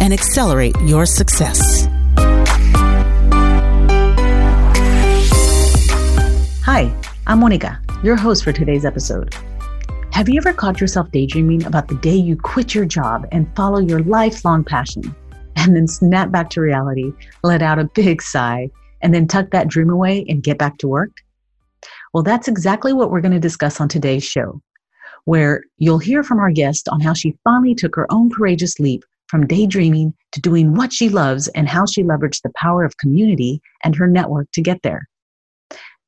and accelerate your success. Hi, I'm Monica, your host for today's episode. Have you ever caught yourself daydreaming about the day you quit your job and follow your lifelong passion, and then snap back to reality, let out a big sigh, and then tuck that dream away and get back to work? Well, that's exactly what we're going to discuss on today's show, where you'll hear from our guest on how she finally took her own courageous leap from daydreaming to doing what she loves and how she leveraged the power of community and her network to get there.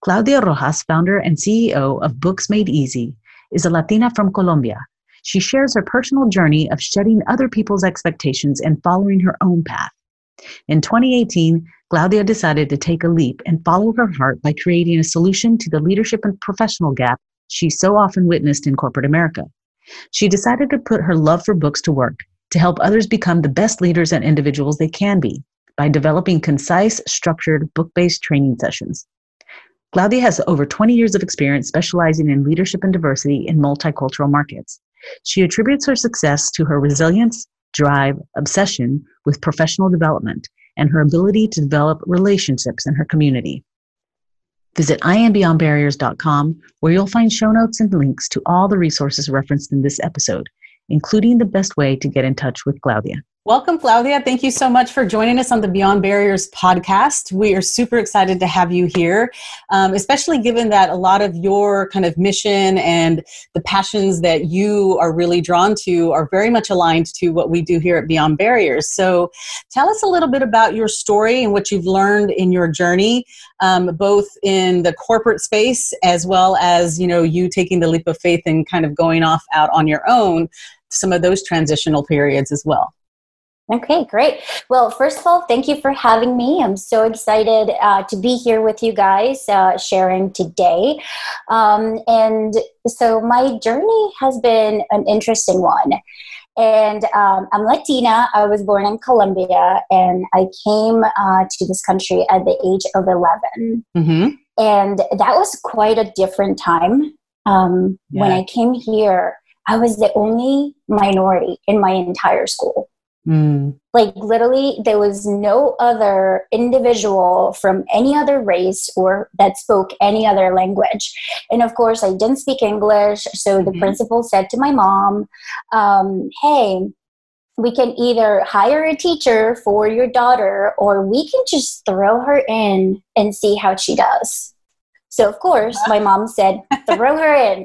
Claudia Rojas, founder and CEO of Books Made Easy, is a Latina from Colombia. She shares her personal journey of shedding other people's expectations and following her own path. In 2018, Claudia decided to take a leap and follow her heart by creating a solution to the leadership and professional gap she so often witnessed in corporate America. She decided to put her love for books to work to help others become the best leaders and individuals they can be by developing concise, structured, book based training sessions. Claudia has over 20 years of experience specializing in leadership and diversity in multicultural markets. She attributes her success to her resilience, drive, obsession with professional development, and her ability to develop relationships in her community. Visit iambeyondbarriers.com where you'll find show notes and links to all the resources referenced in this episode, including the best way to get in touch with Claudia. Welcome, Claudia. Thank you so much for joining us on the Beyond Barriers podcast. We are super excited to have you here, um, especially given that a lot of your kind of mission and the passions that you are really drawn to are very much aligned to what we do here at Beyond Barriers. So, tell us a little bit about your story and what you've learned in your journey, um, both in the corporate space as well as you know you taking the leap of faith and kind of going off out on your own. Some of those transitional periods as well. Okay, great. Well, first of all, thank you for having me. I'm so excited uh, to be here with you guys uh, sharing today. Um, and so, my journey has been an interesting one. And um, I'm Latina. I was born in Colombia and I came uh, to this country at the age of 11. Mm-hmm. And that was quite a different time. Um, yeah. When I came here, I was the only minority in my entire school. Mm. Like literally, there was no other individual from any other race or that spoke any other language. And of course, I didn't speak English. So mm-hmm. the principal said to my mom, um, "Hey, we can either hire a teacher for your daughter, or we can just throw her in and see how she does." So of course, uh-huh. my mom said, "Throw her in;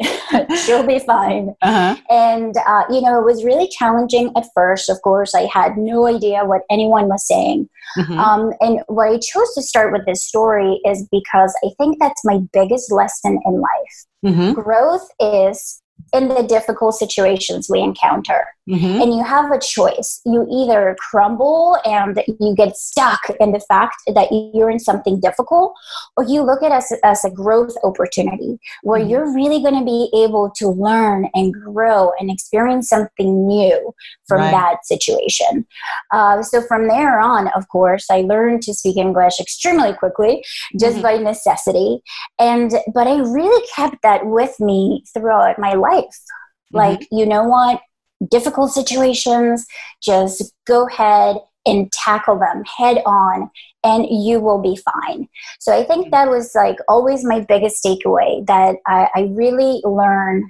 she'll be fine." Uh-huh. And uh, you know, it was really challenging at first. Of course, I had no idea what anyone was saying. Mm-hmm. Um, and why I chose to start with this story is because I think that's my biggest lesson in life. Mm-hmm. Growth is in the difficult situations we encounter. Mm-hmm. And you have a choice. You either crumble and you get stuck in the fact that you're in something difficult, or you look at it as, as a growth opportunity where mm-hmm. you're really going to be able to learn and grow and experience something new from right. that situation. Uh, so from there on, of course, I learned to speak English extremely quickly just mm-hmm. by necessity. And but I really kept that with me throughout my life. Mm-hmm. Like, you know what? Difficult situations, just go ahead and tackle them head on and you will be fine. So I think mm-hmm. that was like always my biggest takeaway that I, I really learned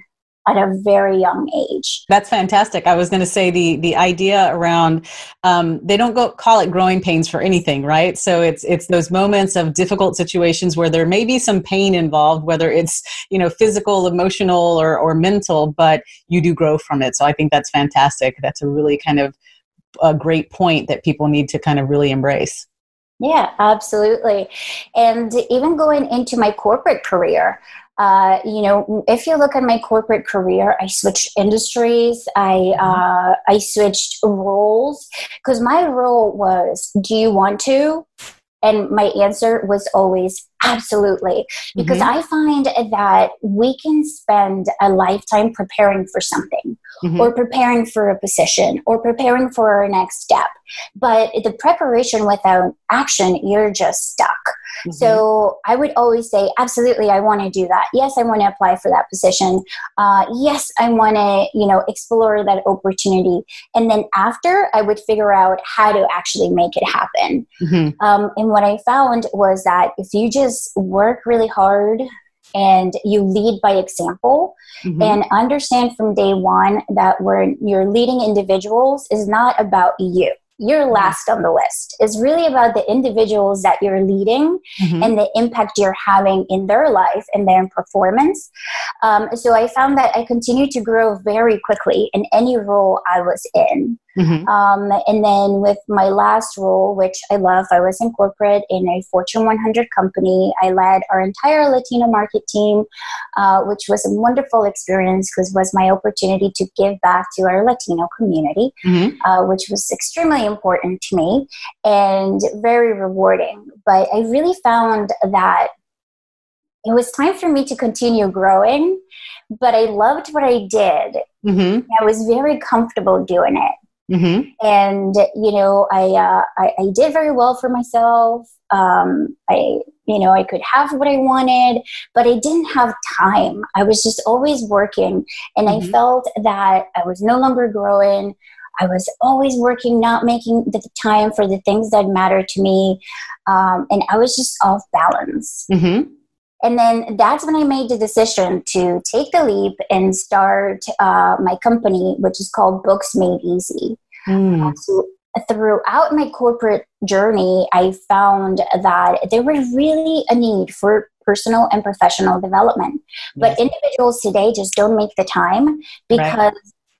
at a very young age. That's fantastic. I was going to say the the idea around um, they don't go call it growing pains for anything, right? So it's it's those moments of difficult situations where there may be some pain involved, whether it's you know physical, emotional, or or mental, but you do grow from it. So I think that's fantastic. That's a really kind of a great point that people need to kind of really embrace. Yeah, absolutely. And even going into my corporate career, uh, you know, if you look at my corporate career, I switched industries. I mm-hmm. uh, I switched roles because my role was: Do you want to? And my answer was always absolutely. Because mm-hmm. I find that we can spend a lifetime preparing for something, mm-hmm. or preparing for a position, or preparing for our next step. But the preparation without action, you're just stuck. Mm-hmm. So I would always say, absolutely, I want to do that. Yes, I want to apply for that position. Uh, yes, I want to, you know, explore that opportunity. And then after, I would figure out how to actually make it happen. Mm-hmm. Um, and what I found was that if you just work really hard and you lead by example mm-hmm. and understand from day one that when you're leading individuals is not about you you're mm-hmm. last on the list. It's really about the individuals that you're leading mm-hmm. and the impact you're having in their life and their performance. Um, so I found that I continued to grow very quickly in any role I was in. Mm-hmm. Um, and then with my last role, which I love, I was in corporate in a Fortune 100 company. I led our entire Latino market team, uh, which was a wonderful experience because was my opportunity to give back to our Latino community, mm-hmm. uh, which was extremely important to me and very rewarding. But I really found that it was time for me to continue growing, but I loved what I did. Mm-hmm. I was very comfortable doing it. Mm-hmm. And you know, I, uh, I, I did very well for myself. Um, I you know I could have what I wanted, but I didn't have time. I was just always working, and mm-hmm. I felt that I was no longer growing. I was always working, not making the time for the things that matter to me, um, and I was just off balance. Mm-hmm. And then that's when I made the decision to take the leap and start uh, my company, which is called Books Made Easy. Mm. so throughout my corporate journey, I found that there was really a need for personal and professional development. But yes. individuals today just don't make the time because right.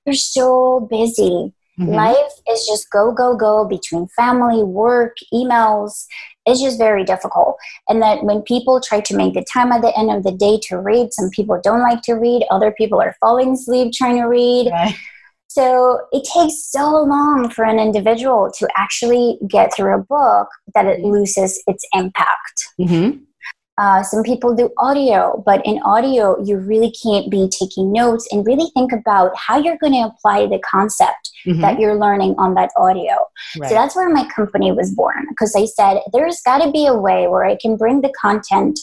they're so busy. Mm-hmm. Life is just go, go, go between family, work, emails. It's just very difficult. And that when people try to make the time at the end of the day to read, some people don't like to read, other people are falling asleep trying to read. Right. So it takes so long for an individual to actually get through a book that it loses its impact. Mm-hmm. Uh, some people do audio, but in audio, you really can't be taking notes and really think about how you're going to apply the concept mm-hmm. that you're learning on that audio. Right. So that's where my company was born because I said there's got to be a way where I can bring the content.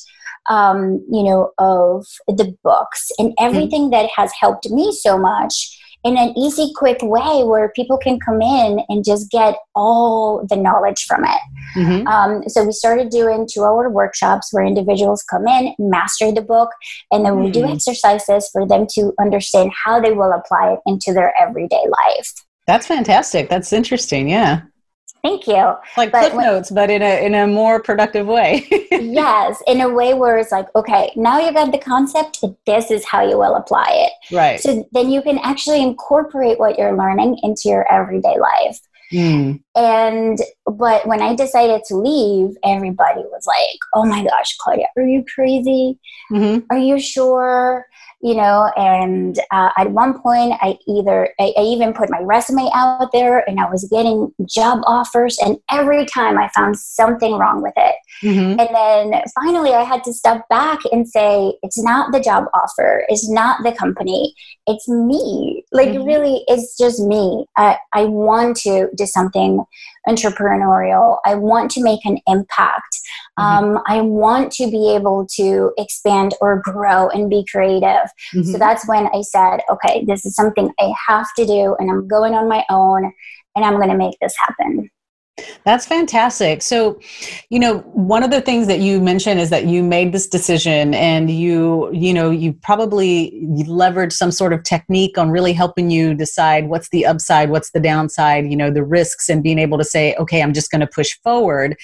Um, you know, of the books and mm-hmm. everything mm-hmm. that has helped me so much in an easy, quick way where people can come in and just get all the knowledge from it. Mm-hmm. Um, so we started doing two hour workshops where individuals come in, master the book, and then mm-hmm. we do mm-hmm. exercises for them to understand how they will apply it into their everyday life. That's fantastic. That's interesting. Yeah. Thank you. Like but cliff when, notes, but in a in a more productive way. yes, in a way where it's like, okay, now you've got the concept. This is how you will apply it. Right. So then you can actually incorporate what you're learning into your everyday life. Mm. And but when I decided to leave, everybody was like, "Oh my gosh, Claudia, are you crazy? Mm-hmm. Are you sure?" you know and uh, at one point i either I, I, even put my resume out there and i was getting job offers and every time i found something wrong with it mm-hmm. and then finally i had to step back and say it's not the job offer it's not the company it's me like mm-hmm. really it's just me I, I want to do something entrepreneurial. I want to make an impact. Mm-hmm. Um, I want to be able to expand or grow and be creative. Mm-hmm. So that's when I said, okay, this is something I have to do, and I'm going on my own, and I'm going to make this happen. That's fantastic. So, you know, one of the things that you mentioned is that you made this decision and you, you know, you probably leveraged some sort of technique on really helping you decide what's the upside, what's the downside, you know, the risks and being able to say, okay, I'm just going to push forward.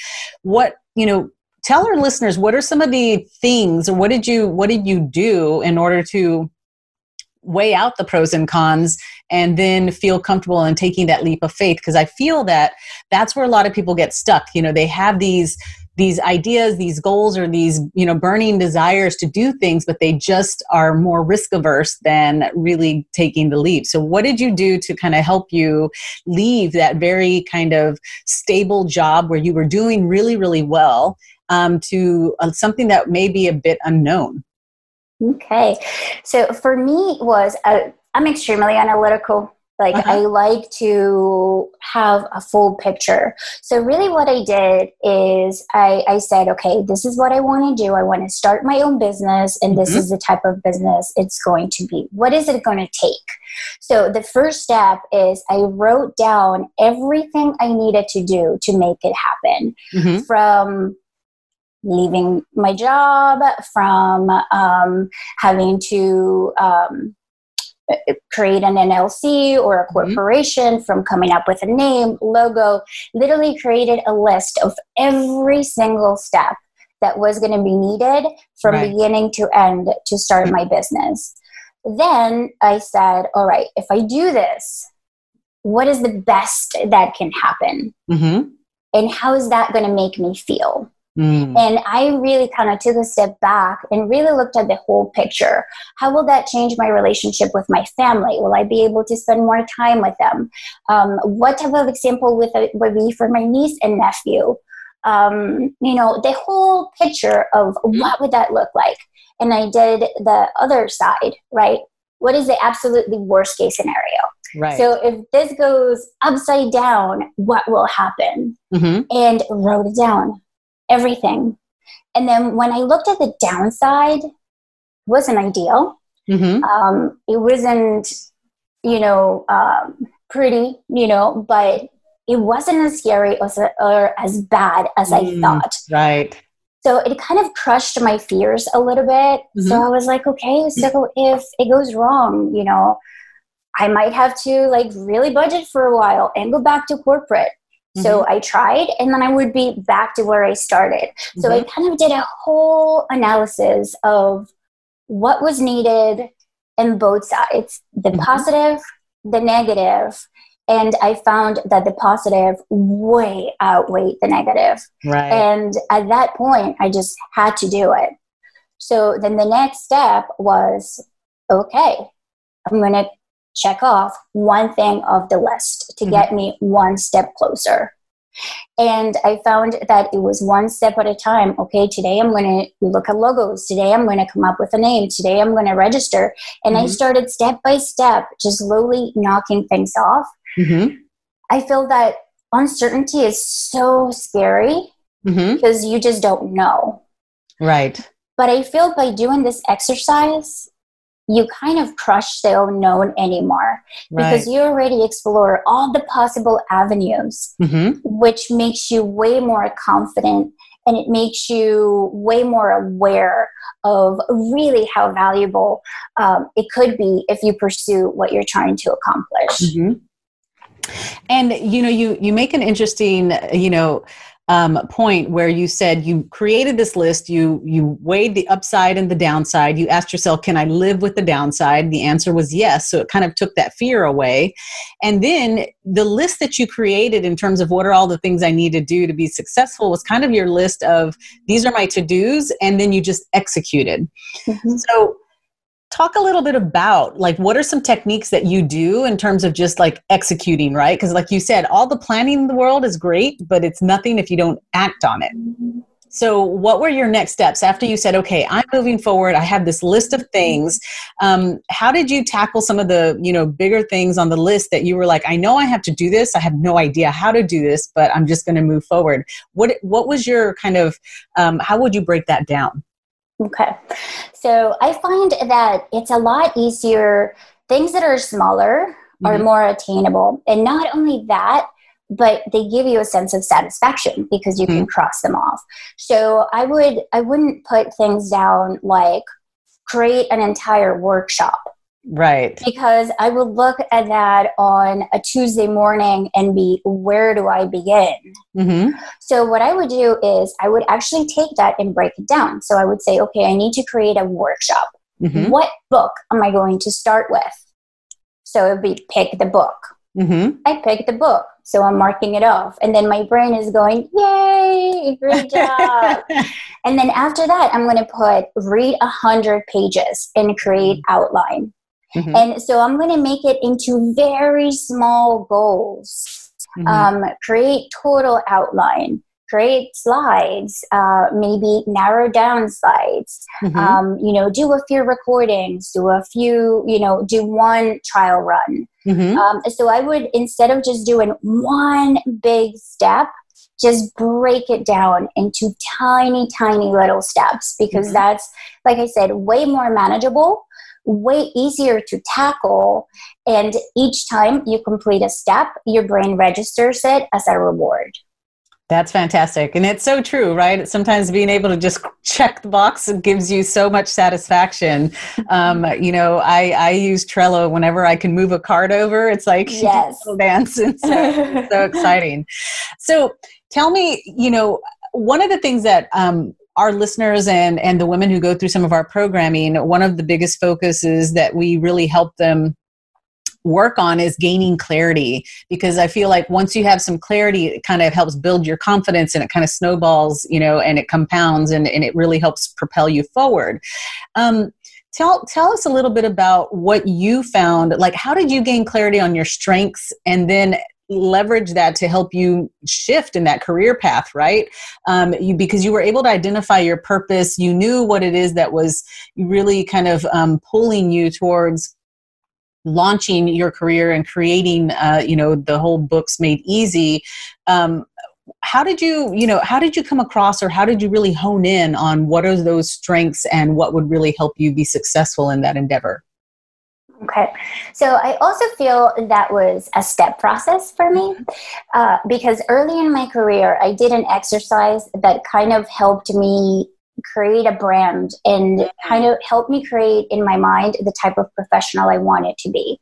What, you know, tell our listeners what are some of the things or what did you what did you do in order to weigh out the pros and cons and then feel comfortable in taking that leap of faith. Because i feel that that's where a lot of people get stuck. You know they have these these ideas these goals or these you know burning desires to do things but they just are more risk averse than really taking the leap. So what did you do to kind of help you leave that very kind of stable job where you were doing really really well um, to uh, something that may be a bit unknown okay so for me was uh, i'm extremely analytical like uh-huh. I like to have a full picture. So really what I did is I, I said, okay, this is what I want to do. I want to start my own business and this mm-hmm. is the type of business it's going to be. What is it going to take? So the first step is I wrote down everything I needed to do to make it happen mm-hmm. from leaving my job, from um, having to um, create an LLC or a mm-hmm. corporation mm-hmm. from coming up with a name, logo, literally created a list of every single step that was going to be needed from right. beginning to end to start my business. Then I said, all right, if I do this, what is the best that can happen? Mm-hmm. And how is that going to make me feel? Mm. And I really kind of took a step back and really looked at the whole picture. How will that change my relationship with my family? Will I be able to spend more time with them? Um, what type of example would, would be for my niece and nephew? Um, you know, the whole picture of what would that look like? And I did the other side, right? What is the absolutely worst case scenario? Right. So if this goes upside down, what will happen? Mm-hmm. And wrote it down everything. And then when I looked at the downside, wasn't ideal. Mm-hmm. Um, it wasn't, you know, um, pretty, you know, but it wasn't as scary as, or as bad as mm, I thought. Right. So it kind of crushed my fears a little bit. Mm-hmm. So I was like, okay, so if it goes wrong, you know, I might have to like really budget for a while and go back to corporate. Mm-hmm. So I tried and then I would be back to where I started. Mm-hmm. So I mm-hmm. kind of did a whole analysis of what was needed in both sides the mm-hmm. positive, the negative, and I found that the positive way outweighed the negative. Right. And at that point, I just had to do it. So then the next step was okay, I'm going to check off one thing of the list to mm-hmm. get me one step closer. And I found that it was one step at a time. Okay, today I'm going to look at logos. Today I'm going to come up with a name. Today I'm going to register. And mm-hmm. I started step by step, just slowly knocking things off. Mm-hmm. I feel that uncertainty is so scary mm-hmm. because you just don't know. Right. But I feel by doing this exercise, you kind of crush the unknown anymore right. because you already explore all the possible avenues, mm-hmm. which makes you way more confident and it makes you way more aware of really how valuable um, it could be if you pursue what you're trying to accomplish. Mm-hmm. And you know, you you make an interesting, you know, um, point where you said you created this list you you weighed the upside and the downside. You asked yourself can i live with the downside? The answer was yes. So it kind of took that fear away. And then the list that you created in terms of what are all the things i need to do to be successful was kind of your list of these are my to-dos and then you just executed. Mm-hmm. so talk a little bit about like what are some techniques that you do in terms of just like executing right? Because like you said all the planning in the world is great but it's nothing if you don't act on it. So what were your next steps after you said okay i'm moving forward. I have this list of things. Um, how did you tackle some of the you know bigger things on the list that you were like i know i have to do this. I have no idea how to do this but i'm just going to move forward. What what was your kind of um, how would you break that down Okay. So I find that it's a lot easier. Things that are smaller mm-hmm. are more attainable. And not only that, but they give you a sense of satisfaction because you mm-hmm. can cross them off. So I would I wouldn't put things down like create an entire workshop Right. Because I would look at that on a Tuesday morning and be, where do I begin? Mm-hmm. So, what I would do is I would actually take that and break it down. So, I would say, okay, I need to create a workshop. Mm-hmm. What book am I going to start with? So, it would be pick the book. Mm-hmm. I picked the book, so I'm marking it off. And then my brain is going, Yay, great job. and then after that, I'm going to put read 100 pages and create mm-hmm. outline. Mm-hmm. And so I'm going to make it into very small goals. Mm-hmm. Um, create total outline create slides, uh, maybe narrow down slides, mm-hmm. um, you know, do a few recordings, do a few, you know, do one trial run. Mm-hmm. Um, so I would, instead of just doing one big step, just break it down into tiny, tiny little steps because mm-hmm. that's, like I said, way more manageable, way easier to tackle. And each time you complete a step, your brain registers it as a reward. That's fantastic. And it's so true, right? Sometimes being able to just check the box gives you so much satisfaction. Um, you know, I, I use Trello whenever I can move a card over. It's like yes. dance. And so, so exciting. So tell me, you know, one of the things that um, our listeners and, and the women who go through some of our programming, one of the biggest focuses that we really help them work on is gaining clarity. Because I feel like once you have some clarity, it kind of helps build your confidence and it kind of snowballs, you know, and it compounds and, and it really helps propel you forward. Um, tell tell us a little bit about what you found. Like how did you gain clarity on your strengths? And then leverage that to help you shift in that career path right? Um, you, because you were able to identify your purpose you knew what it is that was really kind of um, pulling you towards launching your career and creating uh, you know the whole books made easy. Um, how did you you know how did you come across or how did you really hone in on what are those strengths and what would really help you be successful in that endeavor Okay, so I also feel that was a step process for me uh, because early in my career, I did an exercise that kind of helped me create a brand and kind of help me create in my mind the type of professional I wanted to be.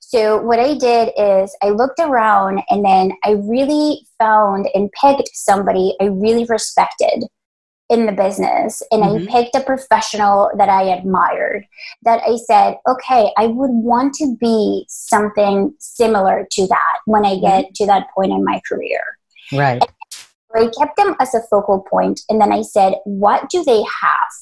So, what I did is I looked around and then I really found and picked somebody I really respected in the business and mm-hmm. I picked a professional that I admired that I said, okay, I would want to be something similar to that when I get mm-hmm. to that point in my career. Right. And I kept them as a focal point, and then I said, What do they have?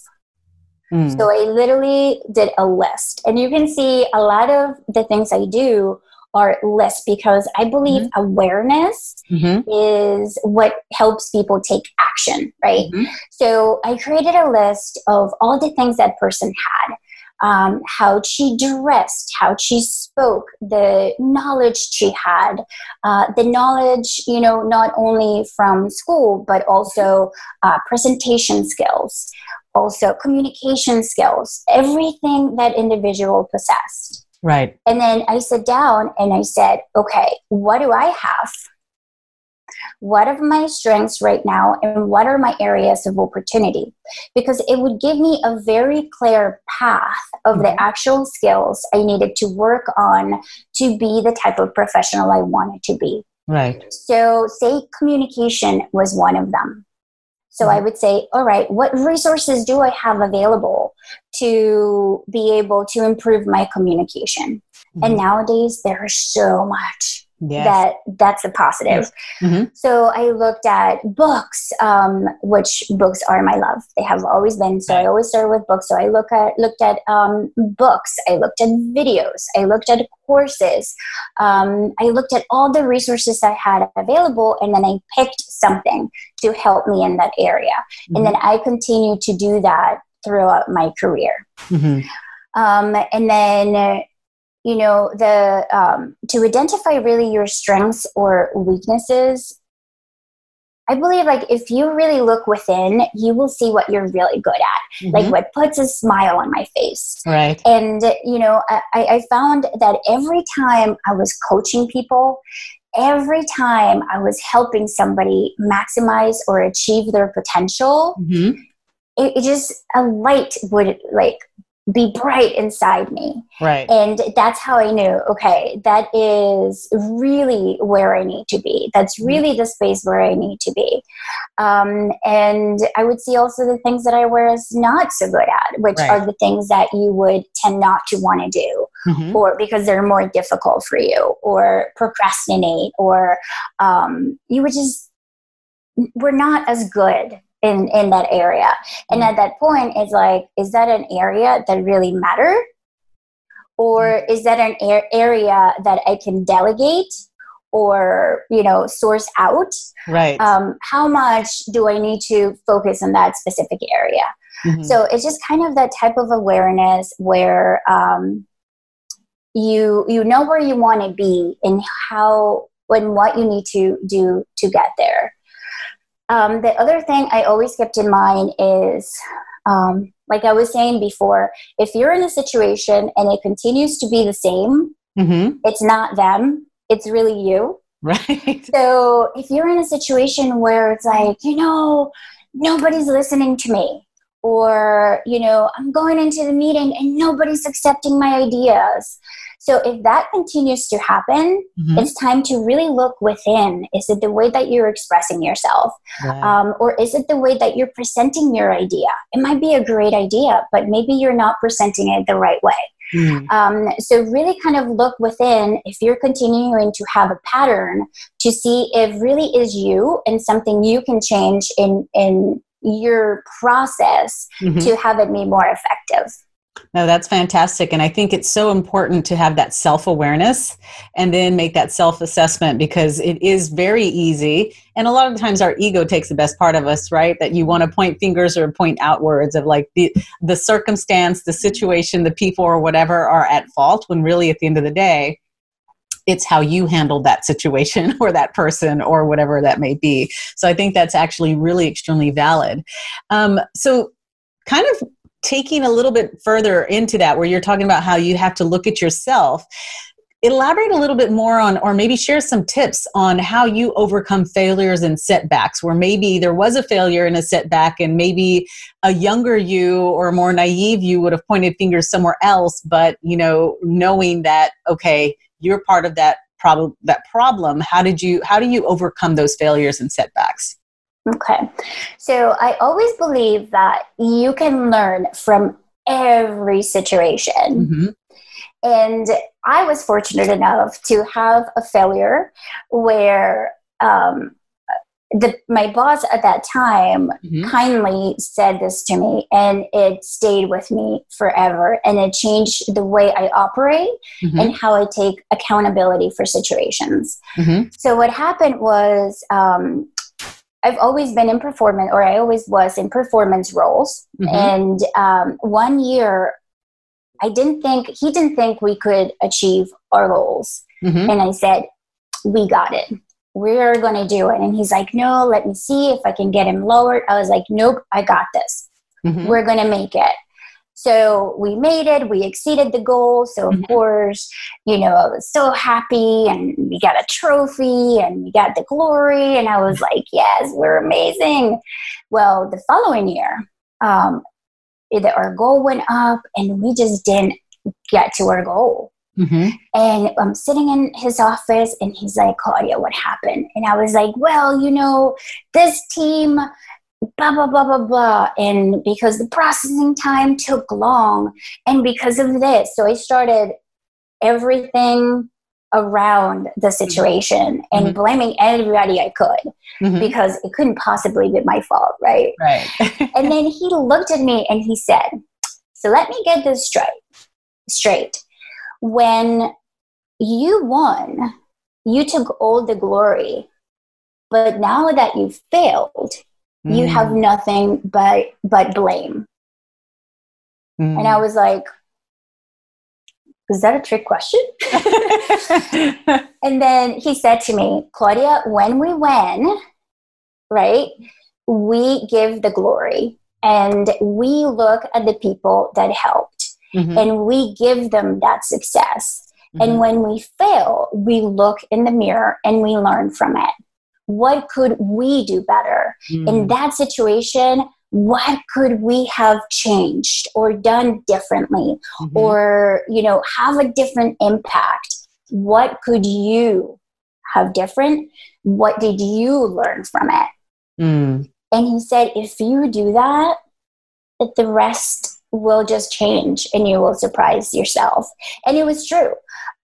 Mm. So I literally did a list. And you can see a lot of the things I do are lists because I believe mm-hmm. awareness mm-hmm. is what helps people take action, right? Mm-hmm. So I created a list of all the things that person had um, how she dressed, how she spoke, the knowledge she had, uh, the knowledge, you know, not only from school, but also uh, presentation skills, also communication skills, everything that individual possessed. Right. And then I sat down and I said, okay, what do I have? what are my strengths right now and what are my areas of opportunity because it would give me a very clear path of mm-hmm. the actual skills i needed to work on to be the type of professional i wanted to be right so say communication was one of them so. I would say, all right, what resources do I have available to be able to improve my communication? Mm-hmm. And nowadays, there's so much yes. that that's a positive. Mm-hmm. So I looked at books, um, which books are my love. They have always been. So I always start with books. So I look at looked at um, books. I looked at videos. I looked at courses. Um, I looked at all the resources I had available, and then I picked something to help me in that area. Mm-hmm. And then I continued to do that throughout my career. Mm-hmm. Um, and then you know the um, to identify really your strengths or weaknesses i believe like if you really look within you will see what you're really good at mm-hmm. like what puts a smile on my face right and you know I, I found that every time i was coaching people every time i was helping somebody maximize or achieve their potential mm-hmm. it, it just a light would like be bright inside me. Right. And that's how I knew, okay, that is really where I need to be. That's mm-hmm. really the space where I need to be. Um, and I would see also the things that I was not so good at, which right. are the things that you would tend not to want to do, mm-hmm. or because they're more difficult for you, or procrastinate, or um, you would just, we're not as good in in that area. And at that point it's like is that an area that really matter? Or mm-hmm. is that an area that i can delegate or you know source out? Right. Um, how much do i need to focus on that specific area? Mm-hmm. so it's just kind of that type of awareness where um, you you know where you want to be and how and what you need to do to get there um, the other thing I always kept in mind is, um, like I was saying before, if you're in a situation and it continues to be the same, mm-hmm. it's not them, it's really you. Right. So if you're in a situation where it's like, you know, nobody's listening to me, or, you know, I'm going into the meeting and nobody's accepting my ideas, so if that continues to happen, mm-hmm. it's time to really look within. Is it the way that you're expressing yourself? Right. Um, or is it the way that you're presenting your idea? It might be a great idea, but maybe you're not presenting it the right way. Mm. Um, so really kind of look within if you're continuing to have a pattern to see if really is you and something you can change in in your process mm-hmm. to have it be more effective. No, that's fantastic. And I think it's so important to have that self awareness and then make that self assessment because it is very easy. And a lot of times our ego takes the best part of us, right? That you want to point fingers or point outwards of like the, the circumstance, the situation, the people, or whatever are at fault when really at the end of the day, it's how you handled that situation or that person or whatever that may be. So I think that's actually really extremely valid. Um, so, kind of taking a little bit further into that where you're talking about how you have to look at yourself elaborate a little bit more on or maybe share some tips on how you overcome failures and setbacks where maybe there was a failure and a setback and maybe a younger you or more naive you would have pointed fingers somewhere else but you know knowing that okay you're part of that problem that problem how did you how do you overcome those failures and setbacks Okay. So I always believe that you can learn from every situation. Mm-hmm. And I was fortunate enough to have a failure where um, the, my boss at that time mm-hmm. kindly said this to me, and it stayed with me forever. And it changed the way I operate mm-hmm. and how I take accountability for situations. Mm-hmm. So, what happened was um, I've always been in performance, or I always was in performance roles. Mm-hmm. And um, one year, I didn't think, he didn't think we could achieve our goals. Mm-hmm. And I said, We got it. We're going to do it. And he's like, No, let me see if I can get him lowered. I was like, Nope, I got this. Mm-hmm. We're going to make it. So we made it, we exceeded the goal. So, of mm-hmm. course, you know, I was so happy and we got a trophy and we got the glory. And I was like, yes, we're amazing. Well, the following year, um, our goal went up and we just didn't get to our goal. Mm-hmm. And I'm sitting in his office and he's like, Claudia, what happened? And I was like, well, you know, this team blah blah blah blah blah and because the processing time took long and because of this so i started everything around the mm-hmm. situation and mm-hmm. blaming everybody i could mm-hmm. because it couldn't possibly be my fault right right and then he looked at me and he said so let me get this straight straight when you won you took all the glory but now that you've failed mm. you have mm. nothing but but blame mm. and i was like is that a trick question and then he said to me claudia when we win right we give the glory and we look at the people that helped mm-hmm. and we give them that success mm-hmm. and when we fail we look in the mirror and we learn from it what could we do better mm. in that situation what could we have changed or done differently mm-hmm. or you know have a different impact what could you have different what did you learn from it mm. and he said if you do that the rest will just change and you will surprise yourself and it was true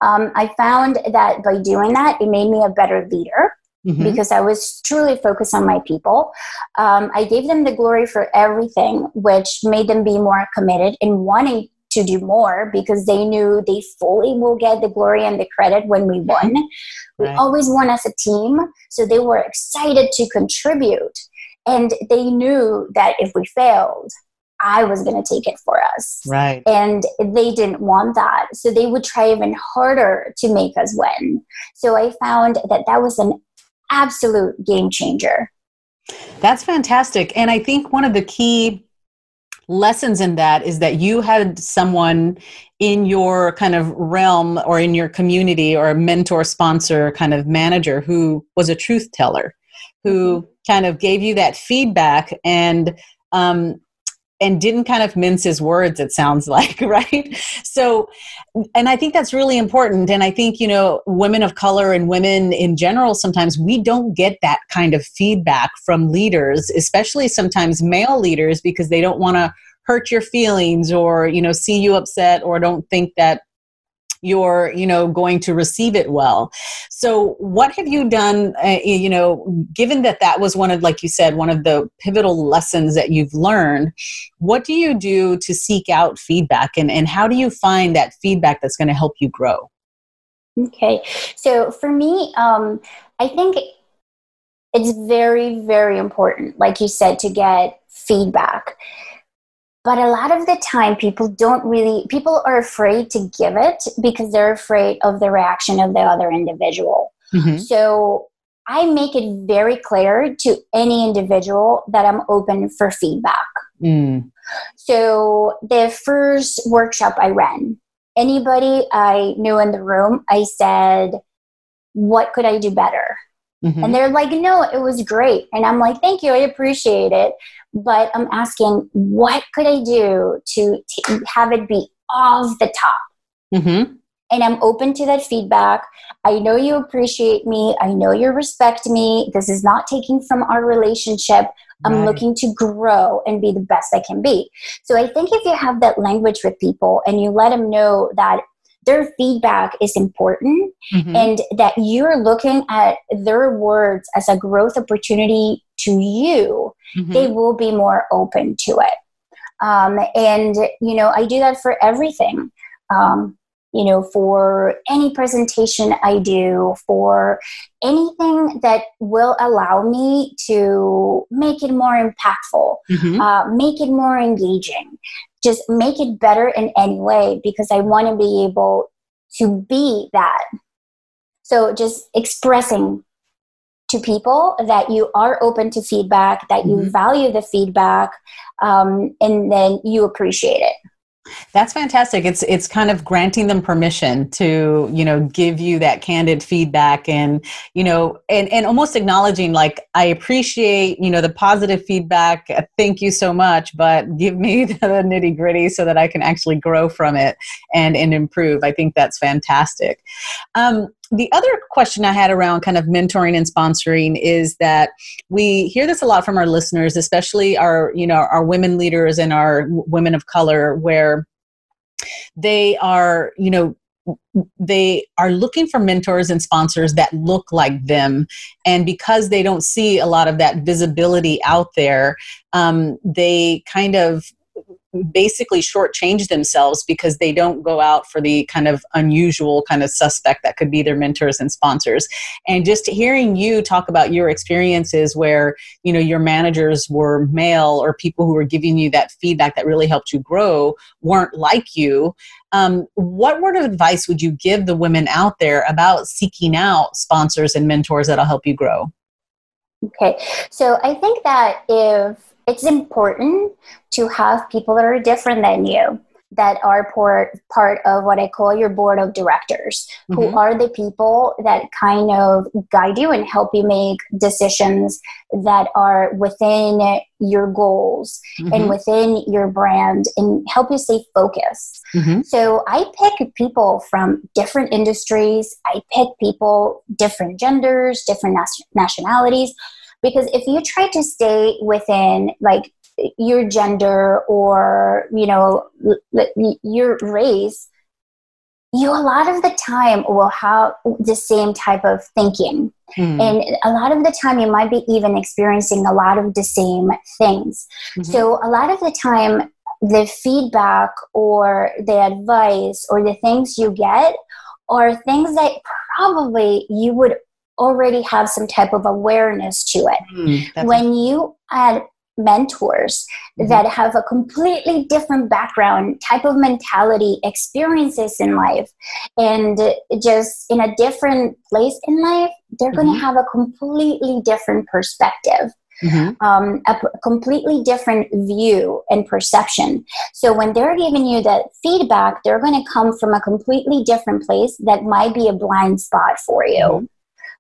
um, i found that by doing that it made me a better leader mm-hmm. because I was truly focused on my people. Um, I gave them the glory for everything, which made them be more committed in wanting to do more because they knew they fully will get the glory and the credit when we won. Right. We always won as a team, so they were excited to contribute. And they knew that if we failed, I was going to take it for us. Right. And they didn't want that. So they would try even harder to make us win. So I found that that was an absolute game changer. That's fantastic. And I think one of the key lessons in that is that you had someone in your kind of realm or in your community or a mentor sponsor kind of manager who was a truth teller who mm-hmm. kind of gave you that feedback and um, and didn't kind of mince his words it sounds like right? So and i think that's really important and i think you know women of color and women in general sometimes we don't get that kind of feedback from leaders especially sometimes male leaders because they don't want to hurt your feelings or you know see you upset or don't think that you're you know going to receive it well. So what have you done uh, you know given that that was one of like you said one of the pivotal lessons that you've learned what do you do to seek out feedback? And, and how do you find that feedback that's going to help you grow? Okay. So for me um, i think it's very very important like you said to get feedback but a lot of the time people don't really people are afraid to give it because they're afraid of the reaction of the other individual mm-hmm. so i make it very clear to any individual that i'm open for feedback mm. so the first workshop i ran anybody i knew in the room i said what could i do better Mm-hmm. And they're like, no, it was great. And I'm like, thank you, I appreciate it. But I'm asking, what could I do to, to have it be off the top? Mm-hmm. And I'm open to that feedback. I know you appreciate me. I know you respect me. This is not taking from our relationship. I'm right. looking to grow and be the best I can be. So I think if you have that language with people and you let them know that their feedback is important mm-hmm. and that you're looking at their words as a growth opportunity to you, mm-hmm. they will be more open to it. Um, and, you know, I do that for everything. Um, you know, for any presentation I do, for anything that will allow me to make it more impactful, mm-hmm. uh, make it more engaging, just make it better in any way because I want to be able to be that. So just expressing to people that you are open to feedback, that you mm-hmm. value the feedback, um, and then you appreciate it. That's fantastic. It's it's kind of granting them permission to, you know, give you that candid feedback and, you know, and, and almost acknowledging like I appreciate, you know, the positive feedback. Thank you so much, but give me the nitty gritty so that I can actually grow from it and and improve. I think that's fantastic. Um, the other question I had around kind of mentoring and sponsoring is that we hear this a lot from our listeners, especially our, you know, our women leaders and our women of color, where they are, you know, they are looking for mentors and sponsors that look like them. And because they don't see a lot of that visibility out there um, they kind of basically shortchange themselves because they don't go out for the kind of unusual kind of suspect that could be their mentors and sponsors. And just hearing you talk about your experiences where, you know, your managers were male or people who were giving you that feedback that really helped you grow weren't like you. Um, what word of advice would you give the women out there about seeking out sponsors and mentors that'll help you grow? Okay, so I think that if it's important to have people that are different than you that are part, part of what I call your board of directors, mm-hmm. who are the people that kind of guide you and help you make decisions that are within your goals mm-hmm. and within your brand and help you stay focused. Mm-hmm. So I pick people from different industries, I pick people, different genders, different nas- nationalities. Because if you try to stay within like your gender or you know your race you a lot of the time will have the same type of thinking mm. and a lot of the time you might be even experiencing a lot of the same things mm-hmm. so a lot of the time the feedback or the advice or the things you get are things that probably you would already have some type of awareness to it. Mm, when you add mentors mm-hmm. that have a completely different background, type of mentality, experiences in life, and just in a different place in life, they're mm-hmm. going to have a completely different perspective. Mm-hmm. Um, a p- completely different view and perception. So when they're giving you that feedback, they're going to come from a completely different place that might be a blind spot for you.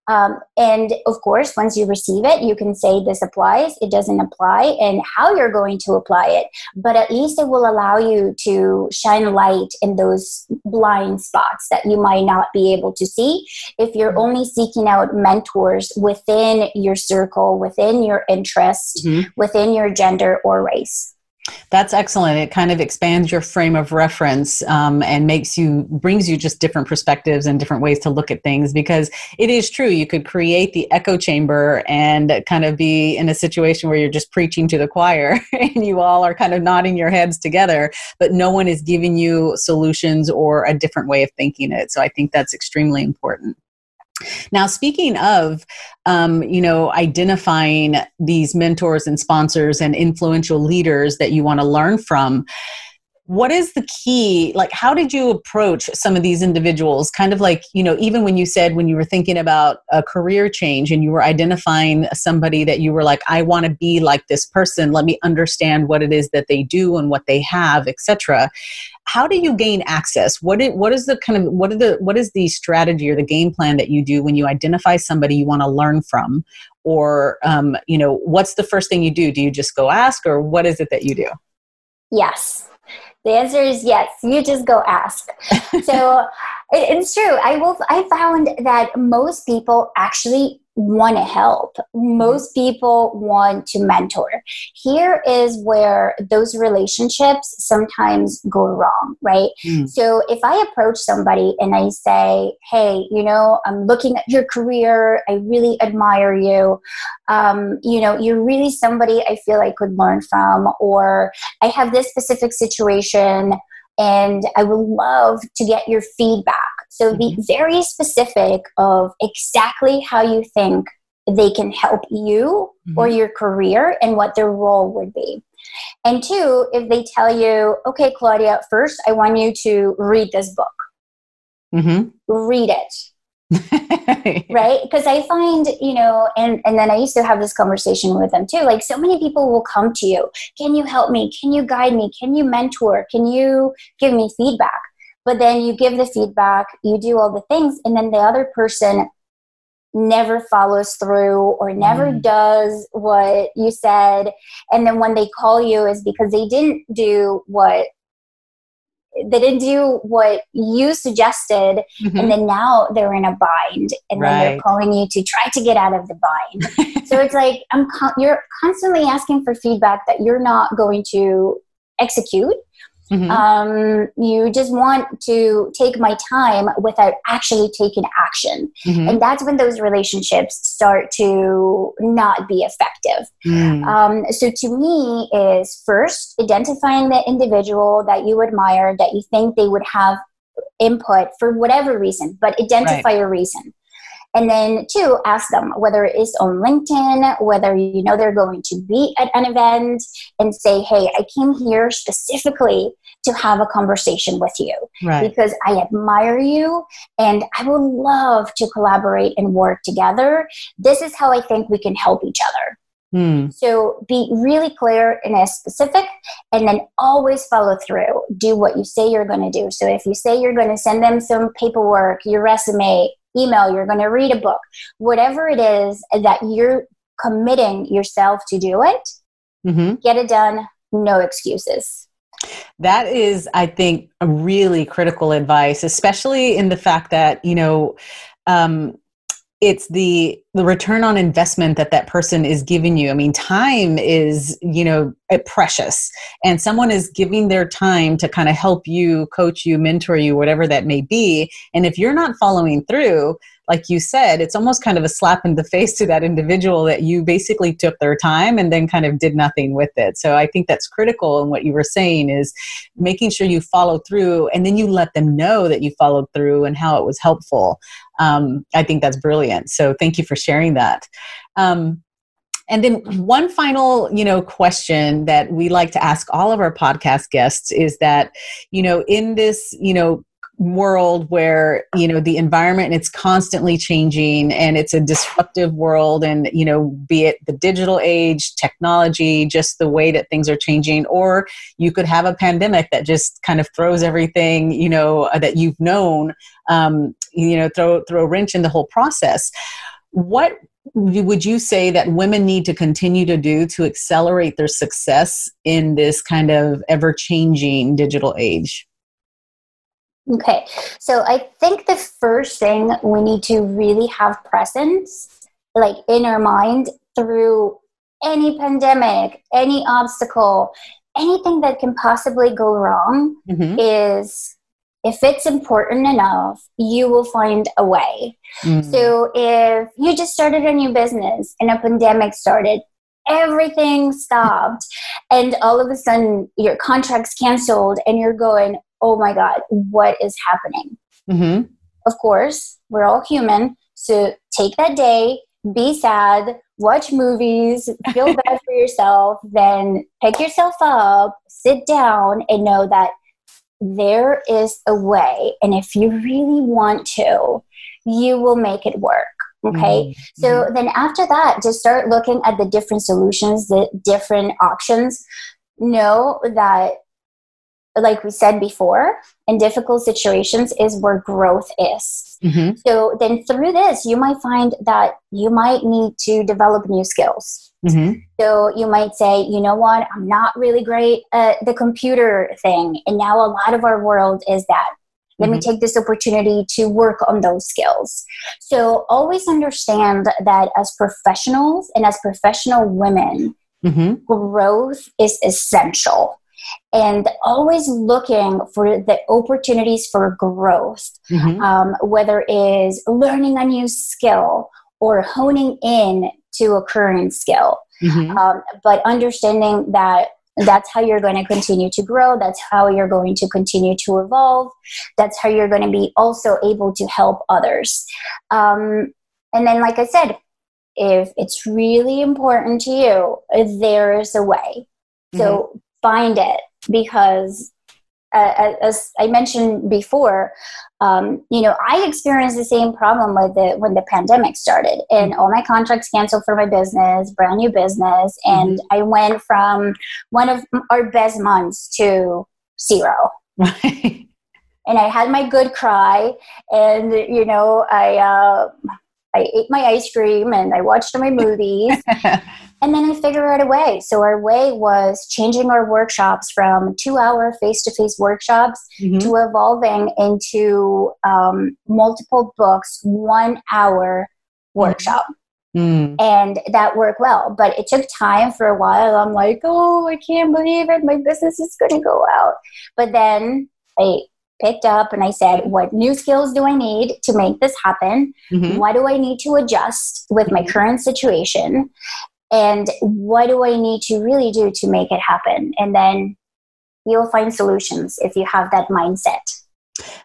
Um, and of course, once you receive it, you can say this applies, it doesn't apply, and how you're going to apply it. But at least it will allow you to shine light in those blind spots that you might not be able to see if you're mm-hmm. only seeking out mentors within your circle, within your interest, mm-hmm. within your gender or race. That's excellent. It kind of expands your frame of reference um, and makes you brings you just different perspectives and different ways to look at things. Because it is true, you could create the echo chamber and kind of be in a situation where you're just preaching to the choir, and you all are kind of nodding your heads together, but no one is giving you solutions or a different way of thinking it. So I think that's extremely important. Now, speaking of, um, you know, identifying these mentors and sponsors and influential leaders that you want to learn from, what is the key like how did you approach some of these individuals? Kind of like you know even when you said when you were thinking about a career change and you were identifying somebody that you were like i want to be like this person. Let me understand what it is that they do and what they have etc how do you gain access? What is, what is the kind of what are the what is the strategy or the game plan that you do when you identify somebody you want to learn from? Or um, you know what's the first thing you do? Do you just go ask or what is it that you do? Yes the answer is yes. You just go ask. So it's true. I will i found that most people actually want to help. Most people want to mentor. Here is where those relationships sometimes go wrong, right? Mm. So if I approach somebody and I say, hey, you know, I'm looking at your career, I really admire you. Um, you know, you're really somebody I feel I could learn from, or I have this specific situation and I would love to get your feedback. So mm-hmm. be very specific of exactly how you think they can help you mm-hmm. or your career and what their role would be. And two, if they tell you, okay, Claudia, first I want you to read this book. Mm-hmm. Read it. right because i find you know and and then i used to have this conversation with them too like so many people will come to you can you help me can you guide me can you mentor can you give me feedback but then you give the feedback you do all the things and then the other person never follows through or never mm. does what you said and then when they call you is because they didn't do what they didn't do what you suggested mm-hmm. and then now they're in a bind and right. then they're calling you to try to get out of the bind so it's like i'm con- you're constantly asking for feedback that you're not going to execute Mm-hmm. Um, you just want to take my time without actually taking action. Mm-hmm. And that's when those relationships start to not be effective. Mm. Um, so to me is first identifying the individual that you admire, that you think they would have input for whatever reason, but identify right. a reason. And then two, ask them whether it's on LinkedIn, whether you know they're going to be at an event and say, hey, I came here specifically to have a conversation with you right. because I admire you and I would love to collaborate and work together. This is how I think we can help each other. Mm. So be really clear and as specific, and then always follow through. Do what you say you're going to do. So if you say you're going to send them some paperwork, your resume, email, you're going to read a book, whatever it is that you're committing yourself to do it, mm-hmm. get it done, no excuses. That is, I think, a really critical advice, especially in the fact that, you know, um, it's the the return on investment that that person is giving you i mean time is you know precious and someone is giving their time to kind of help you coach you mentor you whatever that may be and if you're not following through like you said, it's almost kind of a slap in the face to that individual that you basically took their time and then kind of did nothing with it. So I think that's critical and what you were saying is making sure you follow through and then you let them know that you followed through and how it was helpful. Um, I think that's brilliant. So thank you for sharing that. Um, and then one final, you know, question that we like to ask all of our podcast guests is that, you know, in this, you know, world where you know the environment it's constantly changing and it's a disruptive world and you know be it the digital age technology just the way that things are changing or you could have a pandemic that just kind of throws everything you know uh, that you've known um, you know throw throw a wrench in the whole process. What would you say that women need to continue to do to accelerate their success in this kind of ever changing digital age Okay, so I think the first thing we need to really have presence, like in our mind, through any pandemic, any obstacle, anything that can possibly go wrong, mm-hmm. is if it's important enough, you will find a way. Mm-hmm. So if you just started a new business and a pandemic started, everything stopped, and all of a sudden your contract's canceled, and you're going, oh my God, what is happening? Mm-hmm. Of course, we're all human. So take that day, be sad, watch movies, feel bad for yourself, then pick yourself up, sit down, and know that there is a way. And if you really want to, you will make it work. Okay. Mm-hmm. So mm-hmm. then after that, just start looking at the different solutions, the different options. Know that like we said before, in difficult situations is where growth is. Mm-hmm. So then through this, you might find that you might need to develop new skills. Mm-hmm. So you might say, you know what, I'm not really great at the computer thing. And now a lot of our world is that. Let mm-hmm. me take this opportunity to work on those skills. So always understand that as professionals and as professional women, mm-hmm. growth is essential and always looking for the opportunities for growth, mm-hmm. um, whether it is learning a new skill or honing in to a current skill. Mm-hmm. Um, but understanding that that's how you're going to continue to grow, that's how you're going to continue to evolve, that's how you're going to be also able to help others. Um, and then, like I said, if it's really important to you, there is a way. So mm-hmm find it because uh, as I mentioned before, um, you know, I experienced the same problem with the when the pandemic started, and all my contracts canceled for my business, brand new business, and mm-hmm. I went from one of our best months to zero. and I had my good cry, and you know, I. Uh, I ate my ice cream and I watched my movies. and then I figured out a way. So our way was changing our workshops from two hour face to face workshops mm-hmm. to evolving into um, multiple books, one hour workshop. Mm. And that worked well. But it took time for a while. I'm like, oh, I can't believe it. My business is going to go out. But then I picked up and I said, What new skills do I need to make this happen? Mm-hmm. What do I need to adjust with my mm-hmm. current situation? And what do I need to really do to make it happen? And then you'll find solutions if you have that mindset.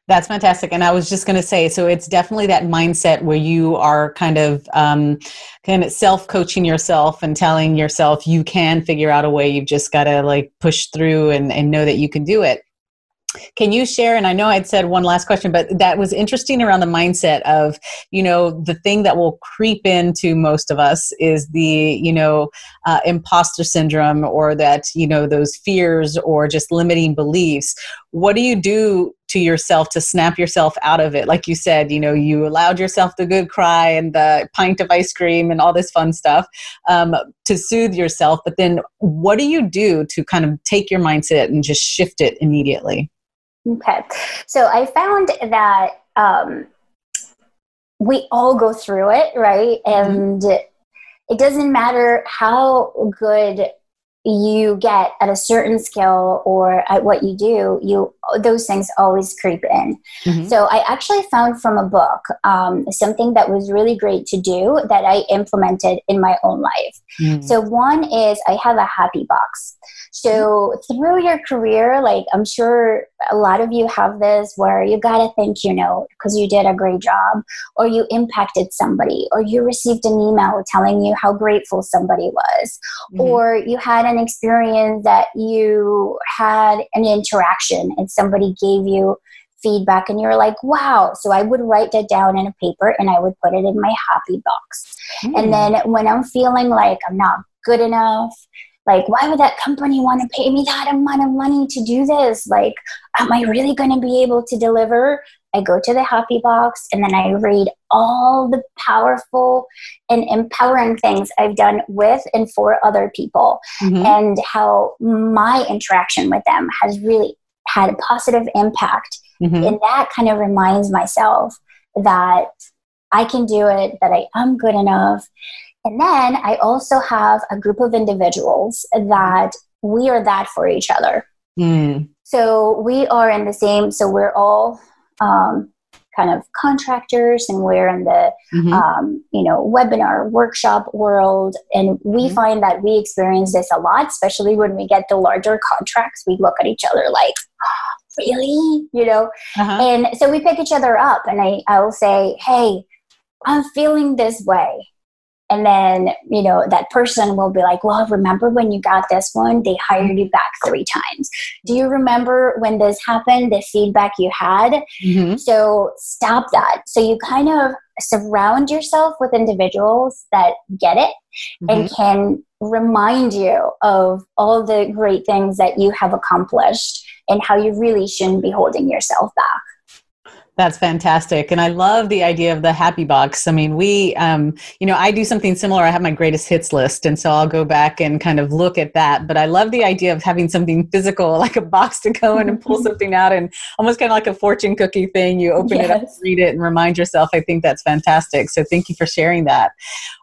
That's fantastic. And I was just going to say, so it's definitely that mindset where you are kind of, um, kind of self coaching yourself and telling yourself you can figure out a way. You've just got to like push through and, and know that you can do it. Can you share? And I know I'd said one last question, but that was interesting around the mindset of, you know, the thing that will creep into most of us is the, you know, uh, imposter syndrome or that, you know, those fears or just limiting beliefs. What do you do to yourself to snap yourself out of it? Like you said, you know, you allowed yourself the good cry and the pint of ice cream and all this fun stuff um, to soothe yourself. But then what do you do to kind of take your mindset and just shift it immediately? Okay. So I found that um, we all go through it, right? Mm-hmm. And it doesn't matter how good you get at a certain skill or at what you do you those things always creep in mm-hmm. so i actually found from a book um, something that was really great to do that i implemented in my own life mm-hmm. so one is i have a happy box so through your career, like I'm sure a lot of you have this where you got a thank you note because you did a great job, or you impacted somebody, or you received an email telling you how grateful somebody was, mm-hmm. or you had an experience that you had an interaction and somebody gave you feedback and you're like wow so i would write that down in a paper and i would put it in my happy box mm. and then when i'm feeling like i'm not good enough like why would that company want to pay me that amount of money to do this like am i really going to be able to deliver i go to the happy box and then i read all the powerful and empowering things i've done with and for other people mm-hmm. and how my interaction with them has really had a positive impact mm-hmm. and that kind of reminds myself that i can do it that i am good enough and then I also have a group of individuals that we are that for each other. Mm. So we are in the same, so we're all um, kind of contractors and we're in the mm-hmm. um, you know webinar workshop world and we mm-hmm. find that we experience this a lot especially when we get the larger contracts we look at each other like oh, really you know uh-huh. and so we pick each other up and I, I will say hey i'm feeling this way and then you know that person will be like well remember when you got this one? They hired you back three times. Do you remember when this happened the feedback you had? Mm-hmm. so stop that. So you kind of surround yourself with individuals that get it mm-hmm. and can remind you of all the great things that you have accomplished and how you really shouldn't be holding yourself back that's fantastic. And I love the idea of the happy box. I mean, we, um, you know, I do something similar. I have my greatest hits list. And so I'll go back and kind of look at that. But I love the idea of having something physical, like a box to go in and pull something out and almost kind of like a fortune cookie thing. You open yes. it up, read it, and remind yourself. I think that's fantastic. So thank you for sharing that.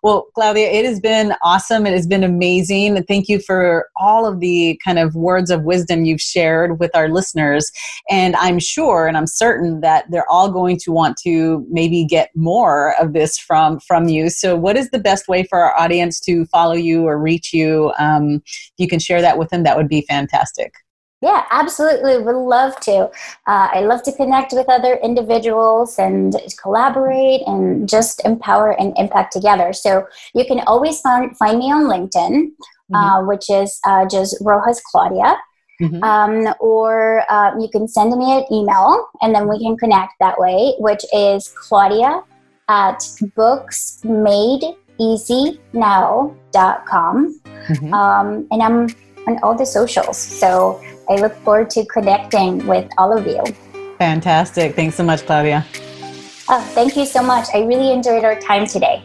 Well, Claudia, it has been awesome. It has been amazing. Thank you for all of the kind of words of wisdom you've shared with our listeners. And I'm sure and I'm certain that there all going to want to maybe get more of this from from you. So, what is the best way for our audience to follow you or reach you? Um, you can share that with them, that would be fantastic. Yeah, absolutely. Would love to. Uh, I love to connect with other individuals and collaborate and just empower and impact together. So you can always find, find me on LinkedIn, mm-hmm. uh, which is uh, just Rojas Claudia. Mm-hmm. Um, or uh, you can send me an email and then we can connect that way, which is Claudia at booksmadeeasynow.com. Mm-hmm. Um, and I'm on all the socials. So I look forward to connecting with all of you. Fantastic. Thanks so much, Claudia. Oh, thank you so much. I really enjoyed our time today.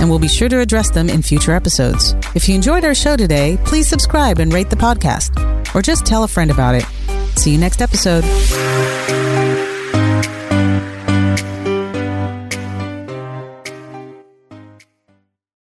and we'll be sure to address them in future episodes. If you enjoyed our show today, please subscribe and rate the podcast, or just tell a friend about it. See you next episode.